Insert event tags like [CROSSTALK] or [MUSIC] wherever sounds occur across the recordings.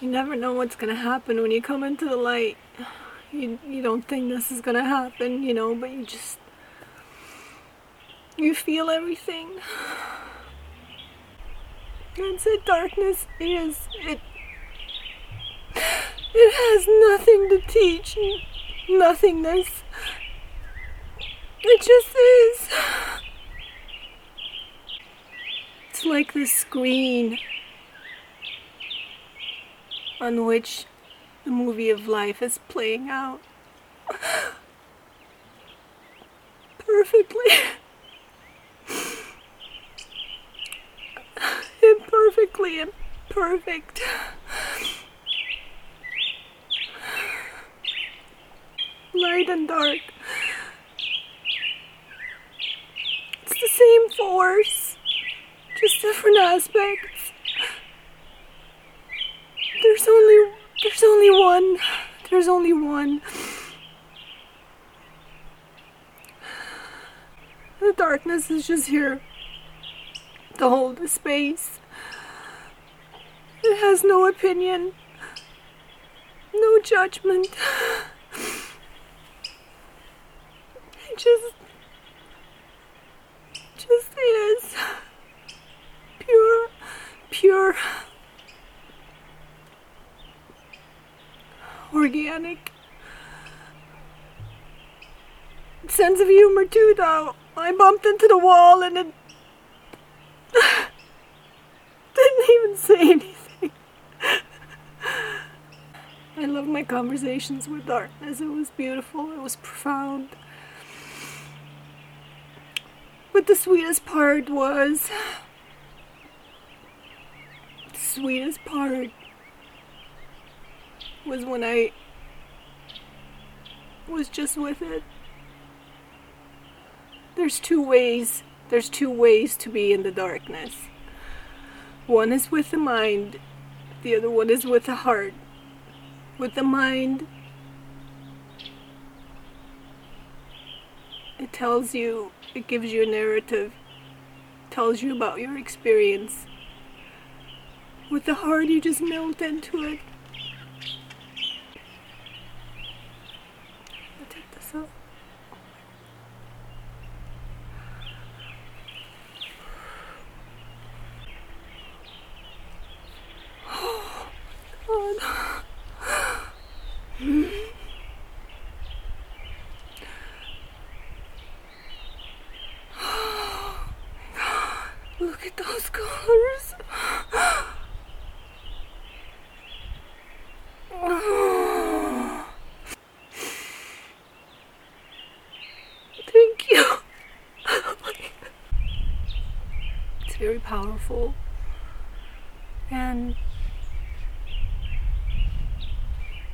You never know what's gonna happen when you come into the light. You, you don't think this is gonna happen, you know, but you just. You feel everything. That's it, darkness is. It. It has nothing to teach. You. Nothingness. It just is. It's like the screen on which the movie of life is playing out [LAUGHS] perfectly. [LAUGHS] Imperfectly imperfect. Light and dark. It's the same force, just different aspects. There's only there's only one. There's only one. The darkness is just here to hold the space. It has no opinion, no judgment. It just just is pure pure organic. Sense of humor too though. I bumped into the wall and it [LAUGHS] didn't even say anything. I love my conversations with darkness. It was beautiful. It was profound. But the sweetest part was the sweetest part was when I was just with it. There's two ways. There's two ways to be in the darkness. One is with the mind, the other one is with the heart. With the mind, it tells you, it gives you a narrative, tells you about your experience. With the heart, you just melt into it. Very powerful. And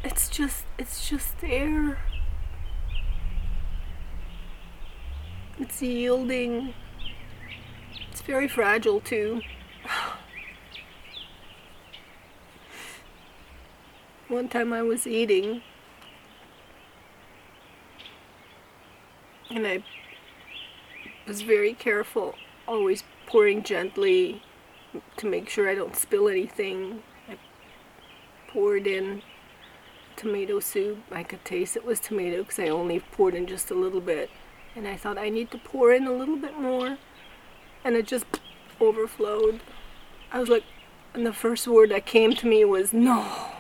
it's just it's just there. It's yielding. It's very fragile too. [SIGHS] One time I was eating and I was very careful, always pouring gently to make sure I don't spill anything. I poured in tomato soup. I could taste it was tomato because I only poured in just a little bit. And I thought I need to pour in a little bit more and it just overflowed. I was like, and the first word that came to me was no.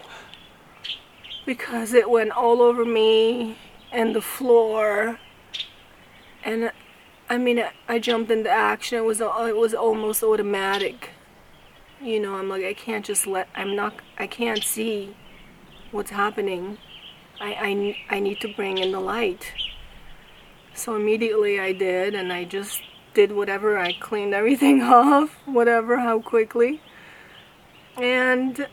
Because it went all over me and the floor. And I mean, I jumped into action. It was it was almost automatic. You know, I'm like, I can't just let. I'm not. I can't see what's happening. I I I need to bring in the light. So immediately I did, and I just did whatever. I cleaned everything [LAUGHS] off, whatever, how quickly. And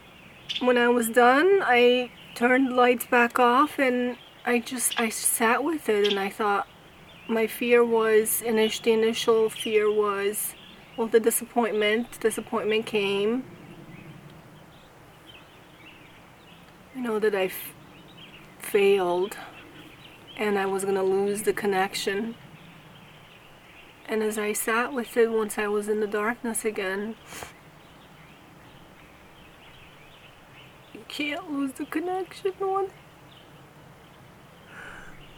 when I was done, I turned lights back off and I just, I sat with it and I thought, my fear was, initial, the initial fear was, well, the disappointment, disappointment came. You know, that I failed and I was gonna lose the connection. And as I sat with it once I was in the darkness again, you can't lose the connection one.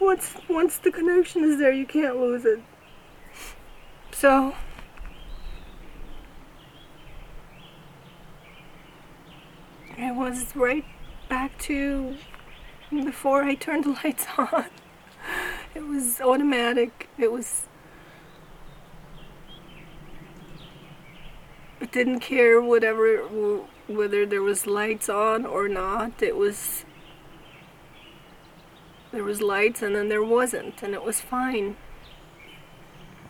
Once once the connection is there, you can't lose it. So I was right back to before I turned the lights [LAUGHS] on. It was automatic. It was it didn't care whatever whether there was lights on or not. It was there was lights and then there wasn't and it was fine.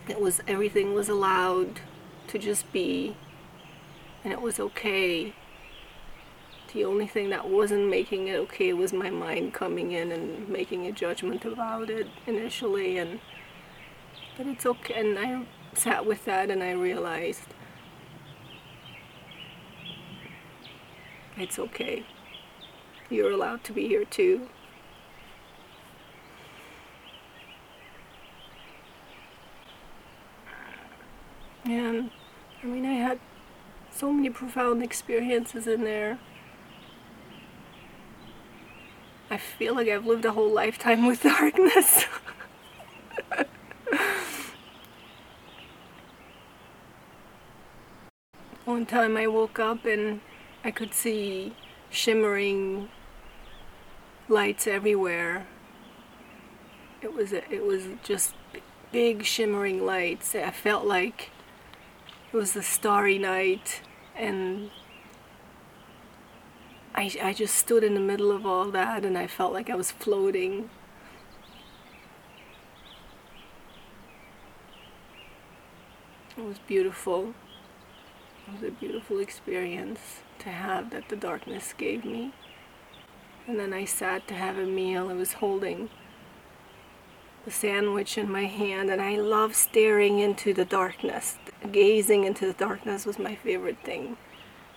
It was everything was allowed to just be and it was okay. The only thing that wasn't making it okay was my mind coming in and making a judgment about it initially and but it's okay and I sat with that and I realized It's okay. You're allowed to be here too. I mean, I had so many profound experiences in there. I feel like I've lived a whole lifetime with [LAUGHS] darkness. One time I woke up and I could see shimmering lights everywhere. It was it was just big shimmering lights. I felt like it was a starry night and I, I just stood in the middle of all that and I felt like I was floating. It was beautiful. It was a beautiful experience to have that the darkness gave me. And then I sat to have a meal. I was holding the sandwich in my hand, and I love staring into the darkness. Gazing into the darkness was my favorite thing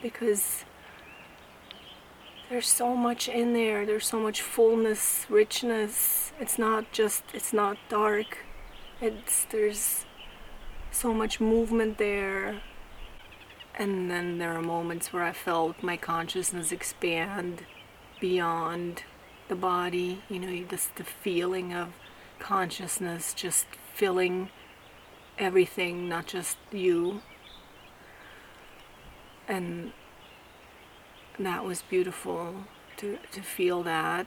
because there's so much in there. There's so much fullness, richness. It's not just, it's not dark. It's, there's so much movement there. And then there are moments where I felt my consciousness expand beyond the body, you know, just the feeling of consciousness just filling everything, not just you. And that was beautiful to, to feel that.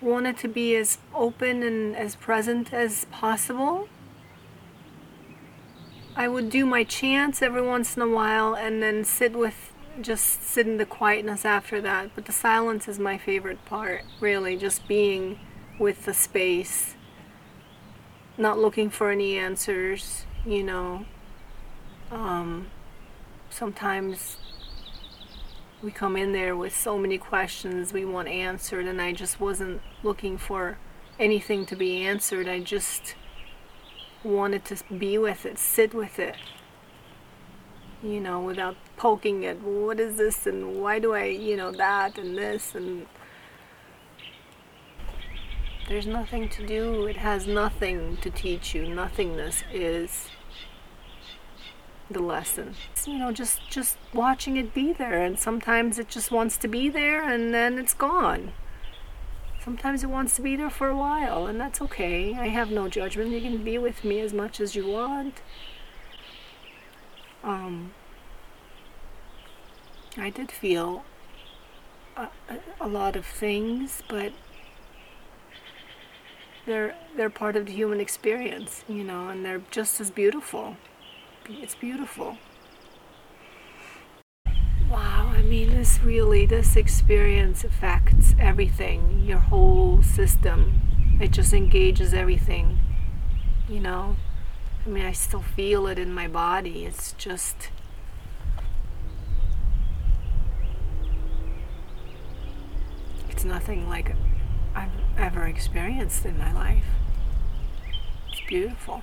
Wanted to be as open and as present as possible I would do my chants every once in a while and then sit with just sit in the quietness after that. But the silence is my favorite part, really, just being with the space, not looking for any answers, you know. Um, sometimes we come in there with so many questions we want answered, and I just wasn't looking for anything to be answered. I just wanted to be with it, sit with it, you know, without poking it. What is this and why do I, you know, that and this and there's nothing to do. It has nothing to teach you. Nothingness is the lesson. You know, just just watching it be there and sometimes it just wants to be there and then it's gone. Sometimes it wants to be there for a while, and that's okay. I have no judgment. You can be with me as much as you want. Um, I did feel a, a, lot of things, but they're they're part of the human experience, you know, and they're just as beautiful. It's beautiful. Wow, I mean, this really, this experience affects everything, your whole system. It just engages everything, you know? I mean, I still feel it in my body. It's just. It's nothing like I've ever experienced in my life. It's beautiful.